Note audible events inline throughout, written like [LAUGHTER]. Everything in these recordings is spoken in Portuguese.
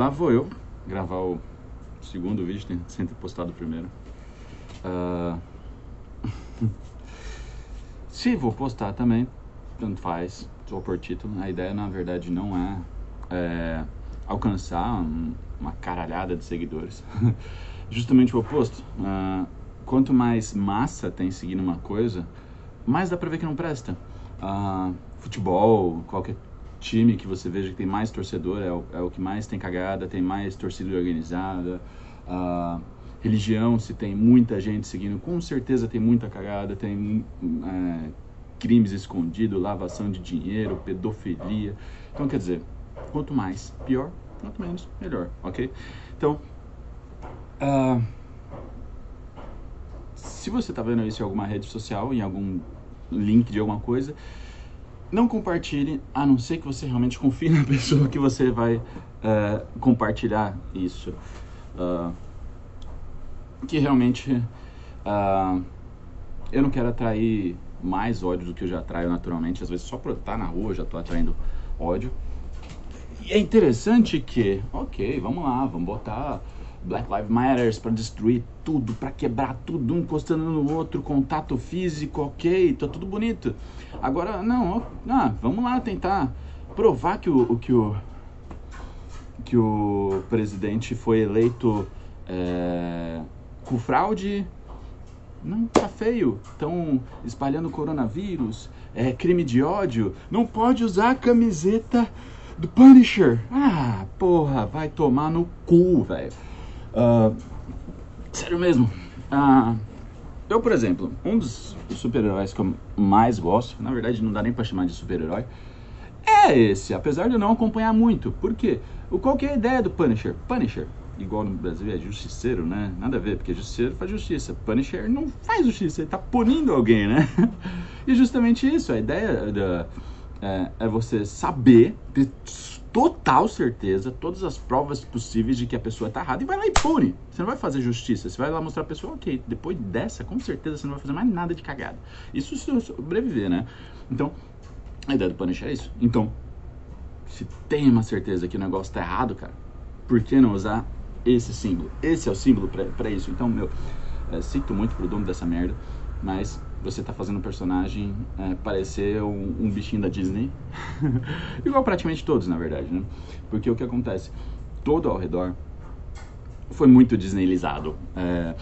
lá vou eu gravar o segundo vídeo, tem, sem ter postado o primeiro. Uh, [LAUGHS] se vou postar também, tanto faz, só por título. A ideia, na verdade, não é, é alcançar um, uma caralhada de seguidores. [LAUGHS] Justamente o oposto. Uh, quanto mais massa tem seguindo uma coisa, mais dá pra ver que não presta. Uh, futebol, qualquer time que você veja que tem mais torcedor é o, é o que mais tem cagada, tem mais torcida organizada. Uh, religião, se tem muita gente seguindo, com certeza tem muita cagada, tem é, crimes escondidos, lavação de dinheiro, pedofilia. Então, quer dizer, quanto mais pior, quanto menos melhor, ok? Então, uh, se você está vendo isso em alguma rede social, em algum link de alguma coisa, não compartilhe, a não ser que você realmente confie [LAUGHS] na pessoa que você vai uh, compartilhar isso. Uh, que realmente uh, eu não quero atrair mais ódio do que eu já atraio naturalmente. Às vezes só por estar na rua já estou atraindo ódio. E é interessante que, ok, vamos lá, vamos botar Black Lives Matters para destruir tudo, para quebrar tudo, um encostando no outro, contato físico, ok, tá tudo bonito. Agora, não, ah, vamos lá tentar provar que o, que o, que o presidente foi eleito é, com fraude. Não, tá feio. Estão espalhando coronavírus, é crime de ódio. Não pode usar a camiseta do Punisher. Ah, porra, vai tomar no cu, velho. Uh, sério mesmo. Uh, eu, por exemplo, um dos super-heróis que eu mais gosto, na verdade não dá nem pra chamar de super-herói, é esse, apesar de eu não acompanhar muito. Por quê? O, qual que é a ideia do Punisher? Punisher, igual no Brasil é justiceiro, né? Nada a ver, porque justiceiro faz justiça. Punisher não faz justiça, ele tá punindo alguém, né? [LAUGHS] e justamente isso, a ideia da, é, é você saber, ter total certeza, todas as provas possíveis de que a pessoa está errada e vai lá e pune. Você não vai fazer justiça, você vai lá mostrar a pessoa, ok, depois dessa, com certeza você não vai fazer mais nada de cagada. Isso se sobreviver, né? Então, a ideia do Punisher é isso. Então, se tem uma certeza que o negócio está errado, cara, por que não usar esse símbolo? Esse é o símbolo para isso. Então, meu, é, sinto muito pro dono dessa merda, mas você tá fazendo o personagem é, parecer um, um, bichinho da Disney. [LAUGHS] Igual praticamente todos, na verdade, né? Porque o que acontece? Todo ao redor foi muito Disneylizado. É,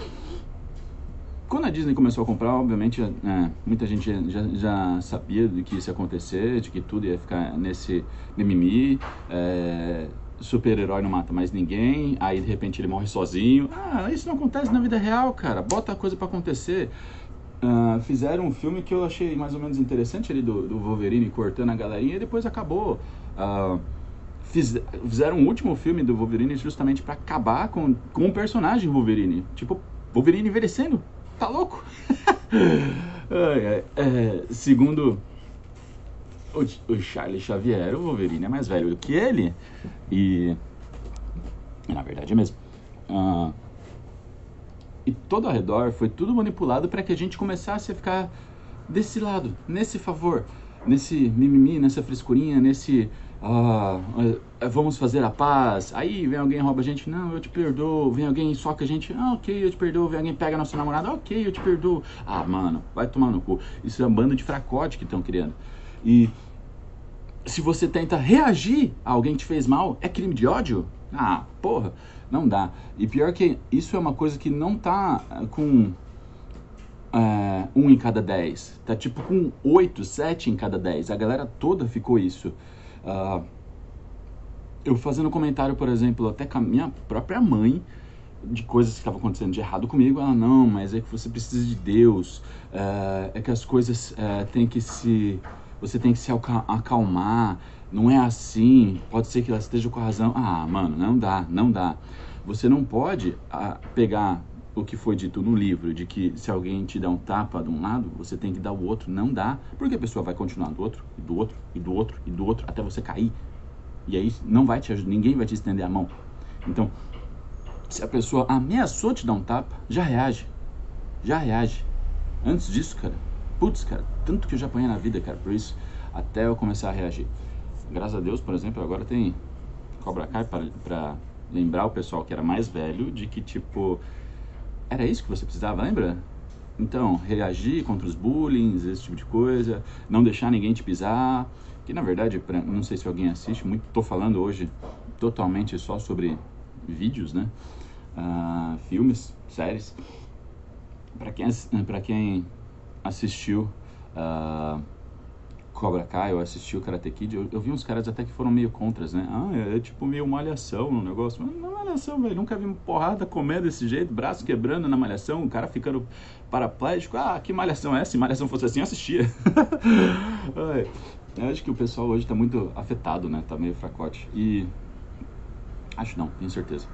quando a Disney começou a comprar, obviamente, é, muita gente já, já, sabia de que isso ia acontecer, de que tudo ia ficar nesse mimimi. É, super-herói não mata mais ninguém, aí de repente ele morre sozinho. Ah, isso não acontece na vida real, cara. Bota a coisa para acontecer. Uh, fizeram um filme que eu achei mais ou menos interessante ali do, do Wolverine cortando a galerinha e depois acabou. Uh, fiz, fizeram um último filme do Wolverine justamente para acabar com, com o personagem Wolverine. Tipo, Wolverine envelhecendo. Tá louco? [LAUGHS] é, é, segundo o, o Charlie Xavier, o Wolverine é mais velho do que ele. E. Na verdade é mesmo. Uh, e todo ao redor foi tudo manipulado para que a gente começasse a ficar desse lado, nesse favor, nesse mimimi, nessa frescurinha, nesse ah, vamos fazer a paz. Aí vem alguém rouba a gente, não, eu te perdoo. Vem alguém soca a gente, ah, ok, eu te perdoo. Vem alguém pega nossa namorada, ok, eu te perdoo. Ah, mano, vai tomar no cu. Isso é um bando de fracote que estão criando. E se você tenta reagir a alguém que te fez mal, é crime de ódio? Ah, porra. Não dá. E pior que isso é uma coisa que não tá eh, com é, um em cada dez. Tá tipo com oito, sete em cada dez. A galera toda ficou isso. Uh, eu fazendo comentário, por exemplo, até com a minha própria mãe, de coisas que estavam acontecendo de errado comigo. Ela, não, mas é que você precisa de Deus. Uh, é que as coisas uh, têm que se. Você tem que se acalmar não é assim, pode ser que ela esteja com a razão. Ah, mano, não dá, não dá. Você não pode ah, pegar o que foi dito no livro, de que se alguém te dá um tapa de um lado, você tem que dar o outro. Não dá, porque a pessoa vai continuar do outro, e do outro, e do outro, e do outro, até você cair. E aí não vai te ajudar, ninguém vai te estender a mão. Então, se a pessoa ameaçou te dar um tapa, já reage. Já reage. Antes disso, cara, putz, cara, tanto que eu já apanhei na vida, cara, por isso, até eu começar a reagir. Graças a Deus, por exemplo, agora tem Cobra Kai para lembrar o pessoal que era mais velho de que, tipo, era isso que você precisava, lembra? Então, reagir contra os bullying, esse tipo de coisa, não deixar ninguém te pisar. Que na verdade, pra, não sei se alguém assiste, muito tô falando hoje totalmente só sobre vídeos, né? Uh, filmes, séries. Para quem, pra quem assistiu uh, Cobra Kai, eu assisti o Karate Kid, eu, eu, vi uns caras até que foram meio contras, né? Ah, é, é tipo meio malhação no negócio. Não é malhação, velho. Nunca vi uma porrada comer desse jeito, braço quebrando na malhação, o cara ficando paraplégico. Ah, que malhação é? Se malhação fosse assim, eu assistia. [LAUGHS] eu acho que o pessoal hoje tá muito afetado, né? Tá meio fracote. E. Acho não, tenho certeza.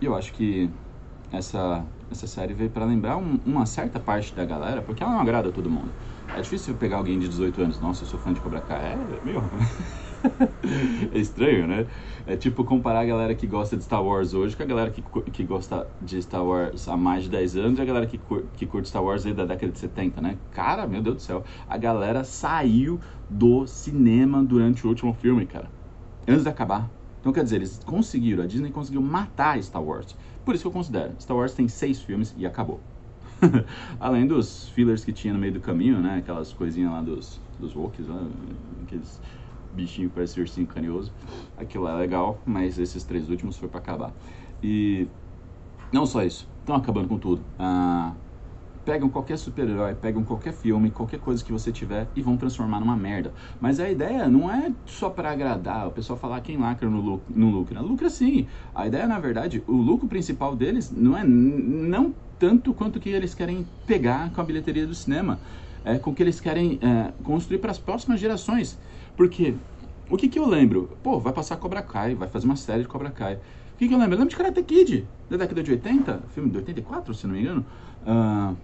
E eu acho que essa, essa série veio para lembrar um, uma certa parte da galera, porque ela não agrada a todo mundo. É difícil pegar alguém de 18 anos, nossa, eu sou fã de Cobra Kai. É, meu. [LAUGHS] é estranho, né? É tipo comparar a galera que gosta de Star Wars hoje com a galera que, que gosta de Star Wars há mais de 10 anos e a galera que, que curte Star Wars aí da década de 70, né? Cara, meu Deus do céu, a galera saiu do cinema durante o último filme, cara. Antes de acabar. Então, quer dizer, eles conseguiram, a Disney conseguiu matar Star Wars. Por isso que eu considero. Star Wars tem seis filmes e acabou. [LAUGHS] Além dos fillers que tinha no meio do caminho, né? Aquelas coisinhas lá dos, dos Wookiees, né? aqueles bichinhos que parecem ursinho carinhoso. Aquilo é legal, mas esses três últimos foi para acabar. E não só isso, estão acabando com tudo. Ah, pegam qualquer super-herói, pegam qualquer filme, qualquer coisa que você tiver e vão transformar numa merda. Mas a ideia não é só para agradar, o pessoal falar quem lacra no, lucro, no lucro. Lucra sim. A ideia, na verdade, o lucro principal deles não é não tanto quanto que eles querem pegar com a bilheteria do cinema, é, com o que eles querem é, construir para as próximas gerações. Porque o que, que eu lembro? Pô, vai passar Cobra Kai, vai fazer uma série de Cobra Kai. O que, que eu lembro? Eu lembro de Karate Kid, da década de 80, filme de 84, se não me engano. Uh,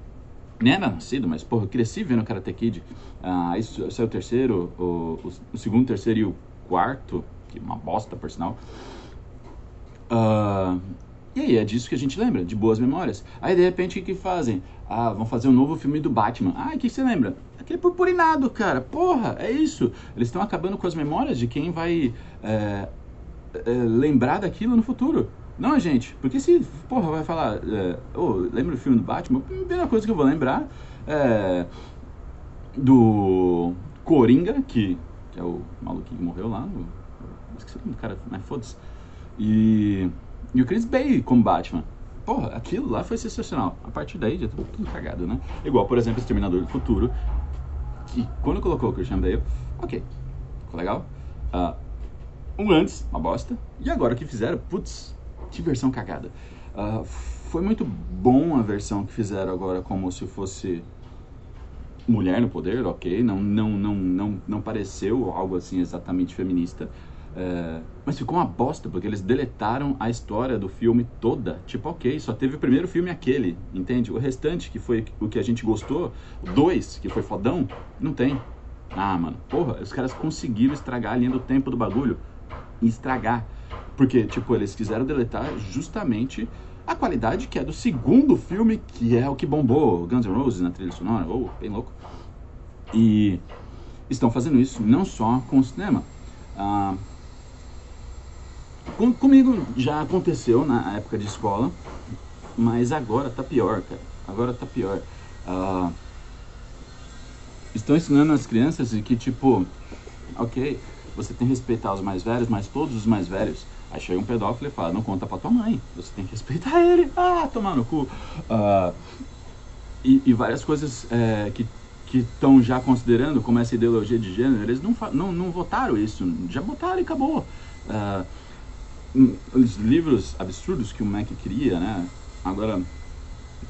nem era nascido, mas, porra, eu cresci vendo Karate Kid. Uh, aí saiu o terceiro, o, o, o, segundo, terceiro e o quarto, que é uma bosta, por sinal. Uh, e aí é disso que a gente lembra, de boas memórias. Aí de repente o que fazem? Ah, vão fazer um novo filme do Batman. Ah, o que você lembra? Aquele purpurinado, cara. Porra, é isso. Eles estão acabando com as memórias de quem vai é, é, lembrar daquilo no futuro. Não, gente, porque se, porra, vai falar, é, oh, lembra do filme do Batman? A primeira coisa que eu vou lembrar é do Coringa, que, que é o maluquinho que morreu lá, no, esqueci o nome do cara, mas foda-se. E e o Chris Bay como Batman. Porra, aquilo lá foi sensacional. A partir daí já tudo, tudo cagado, né? Igual, por exemplo, Exterminador do Futuro. Que quando colocou o Christian Bale, ok, ficou legal. Uh, um antes, uma bosta. E agora o que fizeram, putz, que versão cagada. Uh, foi muito bom a versão que fizeram agora, como se fosse mulher no poder, ok. Não, não, não, não, não pareceu algo assim exatamente feminista. É, mas ficou uma bosta, porque eles deletaram a história do filme toda. Tipo, ok, só teve o primeiro filme aquele, entende? O restante, que foi o que a gente gostou, dois, que foi fodão, não tem. Ah, mano, porra, os caras conseguiram estragar a linha do tempo do bagulho. Estragar. Porque, tipo, eles quiseram deletar justamente a qualidade que é do segundo filme, que é o que bombou Guns N' Roses na trilha sonora, ou oh, bem louco. E estão fazendo isso não só com o cinema. Ah, com, comigo já aconteceu na época de escola, mas agora tá pior, cara. Agora tá pior. Uh, estão ensinando as crianças que, tipo, ok, você tem que respeitar os mais velhos, mas todos os mais velhos. Aí chega um pedófilo e fala, não conta pra tua mãe, você tem que respeitar ele. [LAUGHS] Ah, tomar no cu. Uh, e, e, várias coisas é, que que estão já considerando como essa ideologia de gênero, eles não, não, não votaram isso, já votaram e acabou. Uh, os livros absurdos que o Mac cria, né? Agora,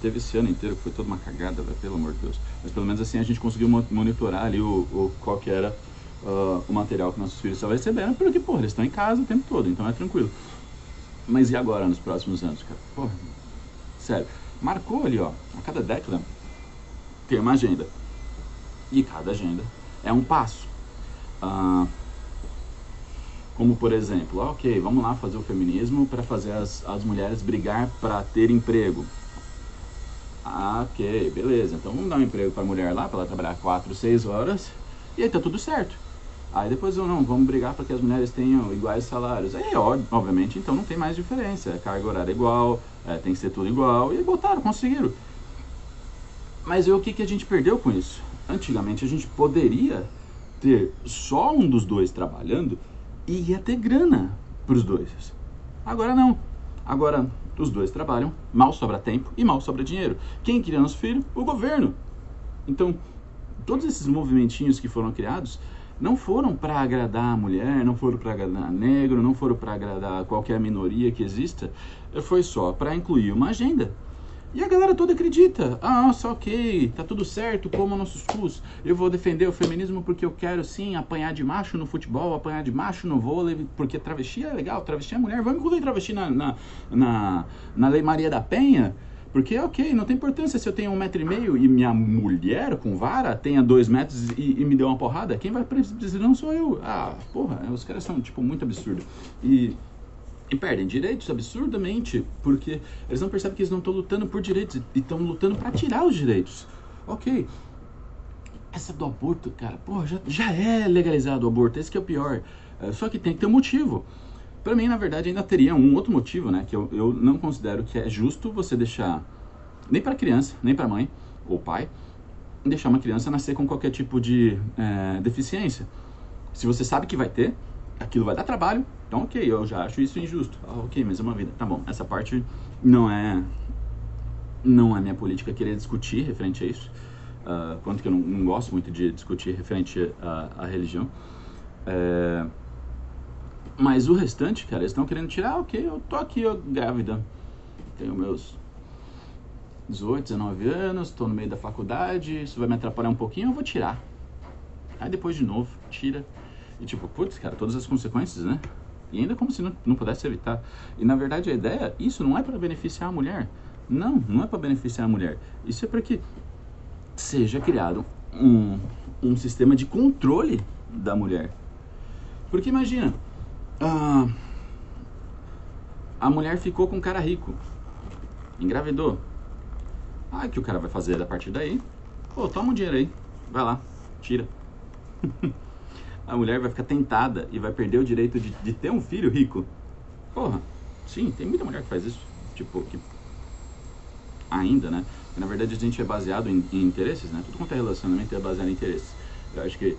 teve esse ano inteiro que foi toda uma cagada, véio, pelo amor de Deus. Mas pelo menos assim a gente conseguiu monitorar ali o, o qual que era uh, o material que nossos filhos estavam recebendo, porque, porra, eles estão em casa o tempo todo, então é tranquilo. Mas e agora, nos próximos anos, cara? Porra, sério. Marcou ali, ó, a cada década tem uma agenda. E cada agenda é um passo. Uh, como, por exemplo, ah, ok, vamos lá fazer o feminismo para fazer as, as mulheres brigar para ter emprego. Ok, beleza. Então vamos dar um emprego para a mulher lá, para ela trabalhar 4, 6 horas, e aí tá tudo certo. Aí depois eu não, vamos brigar para que as mulheres tenham iguais salários. Aí, obviamente, então não tem mais diferença. A carga horária é igual, é, tem que ser tudo igual. E botaram, conseguiram. Mas o que, que a gente perdeu com isso? Antigamente a gente poderia ter só um dos dois trabalhando e ia ter grana para os dois. Agora não. Agora os dois trabalham, mal sobra tempo e mal sobra dinheiro. Quem cria nosso filho? O governo. Então, todos esses movimentinhos que foram criados não foram para agradar a mulher, não foram para agradar negro, não foram para agradar qualquer minoria que exista, foi só para incluir uma agenda. E a galera toda acredita. Ah, nossa, ok, tá tudo certo, como nossos cus. Eu vou defender o feminismo porque eu quero sim apanhar de macho no futebol, apanhar de macho no vôlei, porque travesti é legal, travesti é mulher. Vamos incluir travesti na, na, na, na Lei Maria da Penha. Porque, ok, não tem importância se eu tenho um metro e meio e minha mulher com vara tenha dois metros e, e me deu uma porrada. Quem vai precisar não sou eu. Ah, porra, os caras são, tipo, muito absurdos. E, e perdem direitos absurdamente porque eles não percebem que eles não estão lutando por direitos e estão lutando para tirar os direitos. Ok. Essa do aborto, cara, porra, já, já é legalizado o aborto, esse que é o pior. É, só que tem que ter um motivo. Para mim, na verdade, ainda teria um outro motivo, né? Que eu, eu não considero que é justo você deixar, nem para criança, nem para mãe ou pai, deixar uma criança nascer com qualquer tipo de é, deficiência. Se você sabe que vai ter, aquilo vai dar trabalho, então ok, eu já acho isso injusto. Ah, ok, mas é uma vida. Tá bom, essa parte não é não é minha política querer discutir referente a isso. Uh, quanto que eu não, não, gosto muito de discutir referente à religião. É, mas o restante, cara, eles estão querendo tirar, ok, eu tô aqui, ó, grávida. Tenho meus 18, 19 anos, estou no meio da faculdade, isso vai me atrapalhar um pouquinho, eu vou tirar. Aí depois de novo, tira. E tipo, putz, cara, todas as consequências, né? E ainda como se não, não pudesse evitar. E na verdade a ideia, isso não é para beneficiar a mulher. Não, não é para beneficiar a mulher. Isso é para que seja criado um, um sistema de controle da mulher. Porque imagina, ah, a mulher ficou com um cara rico, engravidou. Ah, o que o cara vai fazer a partir daí? Pô, toma um dinheiro aí, vai lá, tira. [LAUGHS] a mulher vai ficar tentada e vai perder o direito de, de, ter um filho rico. Porra, sim, tem muita mulher que faz isso. Tipo, que ainda, né? na verdade a gente é baseado em, em interesses, né? Tudo quanto é relacionamento é baseado em interesses. Eu acho que,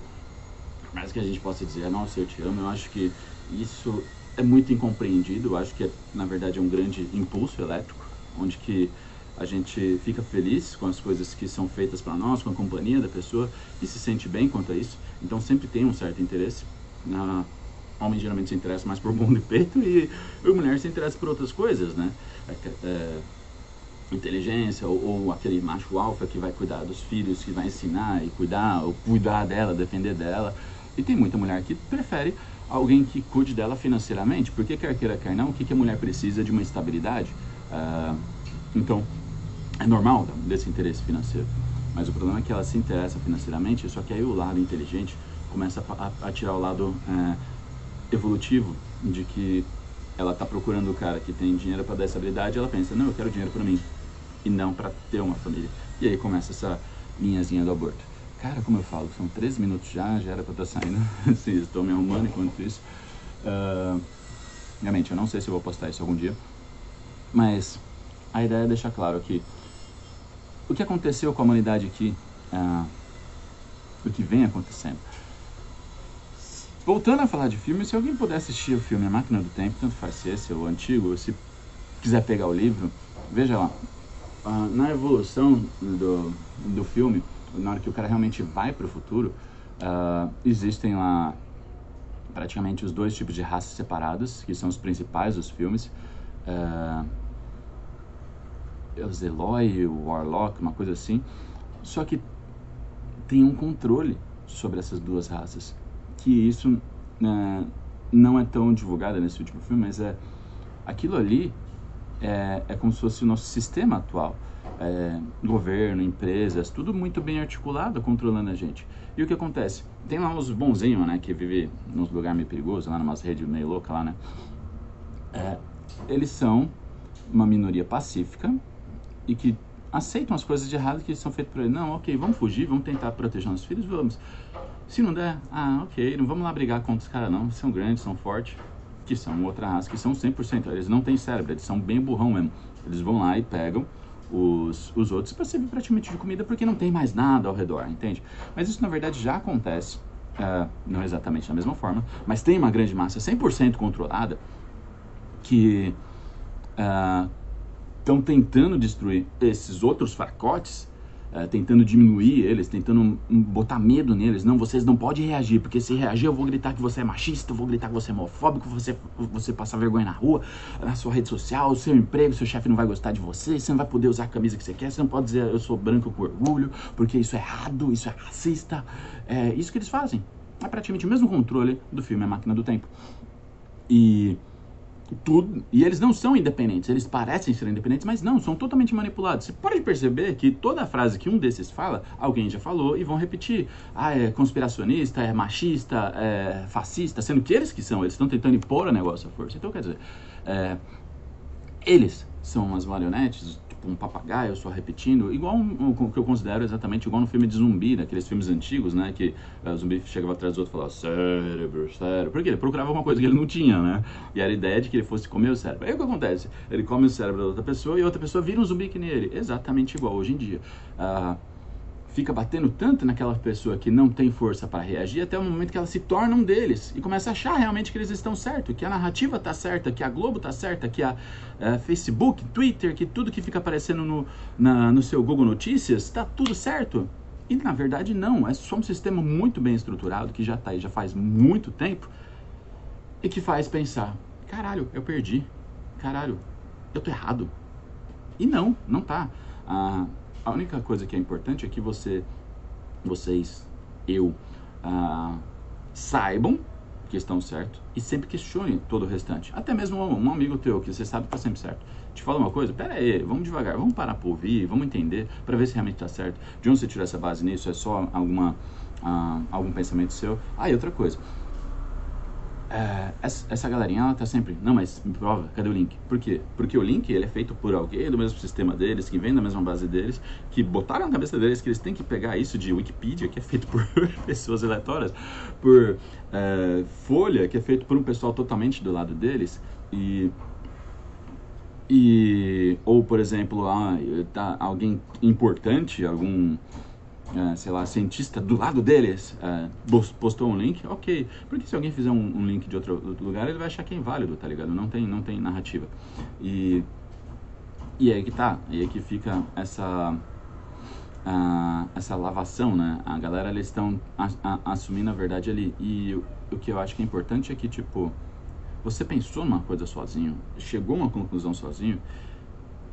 mais que a gente possa dizer, nossa, eu te amo, eu acho que isso é muito incompreendido. Eu acho que, é, na verdade, é um grande impulso elétrico, onde que a gente fica feliz com as coisas que são feitas para nós, com a companhia da pessoa e se sente bem quanto a isso. Então sempre tem um certo interesse. Na, homem geralmente se interessa mais por bunda e peito e a mulher se interessa por outras coisas, né? É, é, inteligência ou, ou, aquele macho alfa que vai cuidar dos filhos, que vai ensinar e cuidar, ou cuidar dela, defender dela. E tem muita mulher que prefere alguém que cuide dela financeiramente, porque quer queira, quer não, o que, que a mulher precisa de uma estabilidade? Uh, então, é normal desse interesse financeiro. Mas o problema é que ela se interessa financeiramente, só que aí o lado inteligente começa a, a tirar o lado é, evolutivo de que ela está procurando o cara que tem dinheiro para dar estabilidade, ela pensa, não, eu quero dinheiro para mim e não para ter uma família. E aí começa essa linhazinha do aborto. Cara, como eu falo, são 13 minutos já, já era pra estar tá saindo. [LAUGHS] Sim, estou me arrumando enquanto isso. Uh, realmente, eu não sei se eu vou postar isso algum dia. Mas a ideia é deixar claro que o que aconteceu com a humanidade aqui, uh, o que vem acontecendo. Voltando a falar de filme, se alguém puder assistir o filme A Máquina do Tempo, tanto faz se esse ou o antigo, ou se quiser pegar o livro, veja lá. Uh, na evolução do, do filme, na hora que o cara realmente vai para o futuro, uh, existem lá praticamente os dois tipos de raças separadas, que são os principais dos filmes. Uh, os Eloy, o Warlock, uma coisa assim. Só que tem um controle sobre essas duas raças. Que isso uh, não é tão divulgado nesse último filme, mas é aquilo ali é, é como se fosse o nosso sistema atual é, governo, empresas, tudo muito bem articulado, controlando a gente. E o que acontece? Tem lá uns bonzinhos, né, que vivem nos lugares meio perigosos, lá numas redes meio louca lá, né? É, eles são uma minoria pacífica e que aceitam as coisas de errado que são feitas por eles. Não, ok, vamos fugir, vamos tentar proteger nossos filhos, vamos. Se não der, ah, ok, não vamos lá brigar contra os caras não, são grandes, são fortes, que são outra raça, que são 100%, eles não têm cérebro, eles são bem burrão mesmo. Eles vão lá e pegam os, os outros para servir praticamente de comida porque não tem mais nada ao redor, entende? Mas isso na verdade já acontece, uh, não exatamente da mesma forma, mas tem uma grande massa 100% controlada que estão uh, tentando destruir esses outros fracotes é, tentando diminuir eles, tentando botar medo neles. Não, vocês não podem reagir, porque se reagir eu vou gritar que você é machista, eu vou gritar que você é homofóbico, você, você passar vergonha na rua, na sua rede social, seu emprego, seu chefe não vai gostar de você, você não vai poder usar a camisa que você quer, você não pode dizer eu sou branco com orgulho, porque isso é errado, isso é racista. É isso que eles fazem. É praticamente o mesmo controle do filme A Máquina do Tempo. E tudo. E eles não são independentes, eles parecem ser independentes, mas não, são totalmente manipulados. Você pode perceber que toda frase que um desses fala, alguém já falou e vão repetir. Ah, é conspiracionista, é machista, é fascista, sendo que eles que são, eles estão tentando impor o negócio à força. Então, quer dizer, é, eles são as marionetes um papagaio só repetindo, igual um, um, que eu considero exatamente igual no filme de zumbi, naqueles filmes antigos, né? Que uh, zumbi chegava atrás do outro e falava cérebro, cérebro. Porque ele procurava uma coisa que ele não tinha, né? E era a ideia de que ele fosse comer o cérebro. Aí o que acontece? Ele come o cérebro da outra pessoa e outra pessoa vira um zumbi que nem ele. Exatamente igual hoje em dia. Uh, fica batendo tanto naquela pessoa que não tem força para reagir até o momento que ela se torna um deles e começa a achar realmente que eles estão certos, que a narrativa está certa, que a Globo está certa, que a uh, Facebook, Twitter, que tudo que fica aparecendo no, na, no seu Google Notícias está tudo certo. E na verdade não, é só um sistema muito bem estruturado que já está aí já faz muito tempo e que faz pensar, caralho, eu perdi, caralho, eu tô errado. E não, não tá. Ah, a única coisa que é importante é que você, vocês, eu, ah, saibam que estão certos e sempre questionem todo o restante. Até mesmo um, um amigo teu que você sabe que está sempre certo. Te fala uma coisa, pera aí, vamos devagar, vamos parar para ouvir, vamos entender para ver se realmente está certo. De onde você tirou essa base nisso? É só alguma, ah, algum pensamento seu? Ah, e outra coisa, é, essa, essa galerinha, ela tá sempre, não, mas me prova, cadê o link? Por quê? Porque o link, ele é feito por alguém do mesmo sistema deles, que vem da mesma base deles, que botaram na cabeça deles que eles têm que pegar isso de Wikipedia, que é feito por [LAUGHS] pessoas aleatórias, por é, Folha, que é feito por um pessoal totalmente do lado deles, e e ou por exemplo ah, tá alguém importante algum uh, sei lá, cientista do lado deles uh, postou um link, ok. Porque se alguém fizer um, um, link de outro, outro lugar, ele vai achar que é inválido, tá ligado? Não tem, não tem narrativa. E, e aí que tá, e aí que fica essa... Uh, essa lavação, né? A galera, eles estão assumindo a verdade ali. E o, o que eu acho que é importante é que, tipo, você pensou numa coisa sozinho, chegou a uma conclusão sozinho,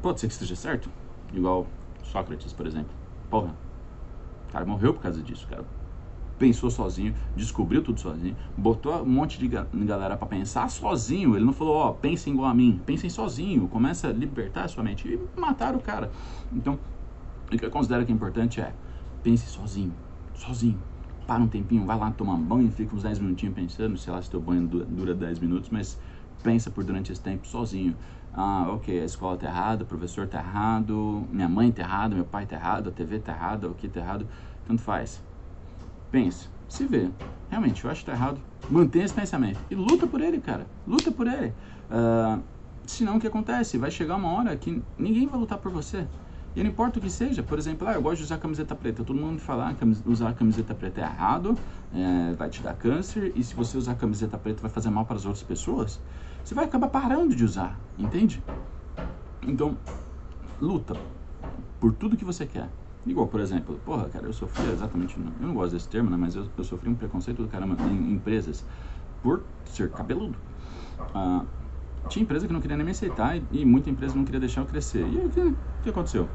pode ser que esteja certo, igual Sócrates, por exemplo. Porra, o cara morreu por causa disso, cara. Pensou sozinho, descobriu tudo sozinho, botou um monte de galera para pensar sozinho. Ele não falou, ó, oh, pensem igual a mim, pensem sozinho, começa a libertar a sua mente e mataram o cara. Então, o que eu considero que é importante é pense sozinho, sozinho. Para um tempinho, vai lá tomar banho, fica uns 10 minutinhos pensando, sei lá se teu banho dura 10 minutos, mas pensa por durante esse tempo sozinho. Ah, ok, a escola tá errada, o professor tá errado, minha mãe tá errada, meu pai tá errado, a TV tá errada, o que tá errado, tanto faz. Pense, se vê, realmente, eu acho que tá errado, mantenha esse pensamento e luta por ele, cara, luta por ele. Uh, senão o que acontece? Vai chegar uma hora que ninguém vai lutar por você. E não importa o que seja, por exemplo, ah, eu gosto de usar camiseta preta. Todo mundo fala que ah, usar camiseta preta é errado, é, vai te dar câncer, e se você usar camiseta preta vai fazer mal para as outras pessoas você vai acabar parando de usar, entende? Então, luta por tudo que você quer. Igual, por exemplo, porra, cara, eu sofri exatamente, eu não gosto desse termo, né, mas eu, eu sofri um preconceito do caramba em empresas por ser cabeludo. Ah, tinha empresa que não queria nem me aceitar e, e, muita empresa não queria deixar eu crescer. E aí, o que, que aconteceu?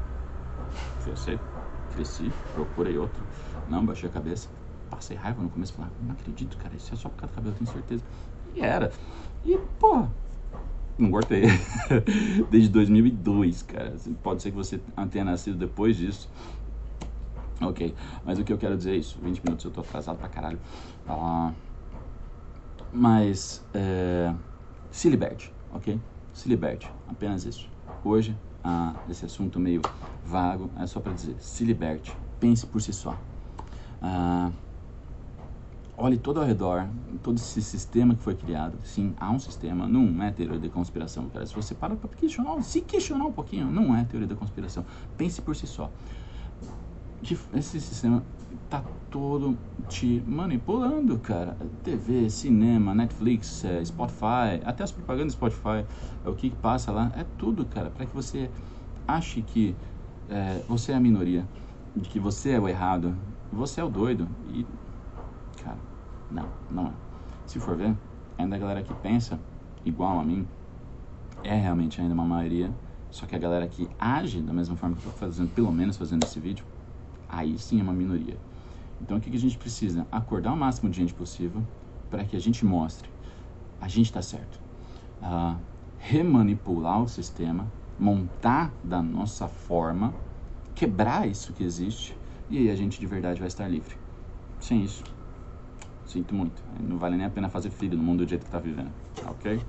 Eu sei, cresci, procurei outro. Não, baixei a cabeça. Passei raiva no começo, falei, não acredito, cara, isso é só por causa do cabelo, tenho certeza. Era. E, pô, não cortei. [LAUGHS] Desde 2002, cara. Pode ser que você tenha nascido depois disso. Ok, mas o que eu quero dizer é isso. 20 minutos eu tô atrasado pra caralho. Uh, mas, é, se liberte, ok? Se liberte, apenas isso. Hoje, uh, esse assunto meio vago é só para dizer: se liberte, pense por si só. Uh, olhe todo ao redor, todo esse sistema que foi criado. Sim, há um sistema, não é teoria da conspiração, cara. Se você para para questionar, se questionar um pouquinho, não é teoria da conspiração. Pense por si só. Esse sistema tá todo te manipulando, cara. TV, cinema, Netflix, é, Spotify, até as propagandas Spotify, é o que passa lá, é tudo, cara, para que você ache que é, você é a minoria, de que você é o errado, você é o doido e não, não é. Se for ver, ainda a galera que pensa igual a mim é realmente ainda uma maioria, só que a galera que age da mesma forma que eu tô fazendo, pelo menos fazendo esse vídeo, aí sim é uma minoria. Então o que, que a gente precisa? Acordar o máximo de gente possível para que a gente mostre a gente está certo. Uh, remanipular o sistema, montar da nossa forma, quebrar isso que existe e aí a gente de verdade vai estar livre. Sem isso, sinto muito. Não vale nem a pena fazer filho no mundo do jeito que está vivendo, ok?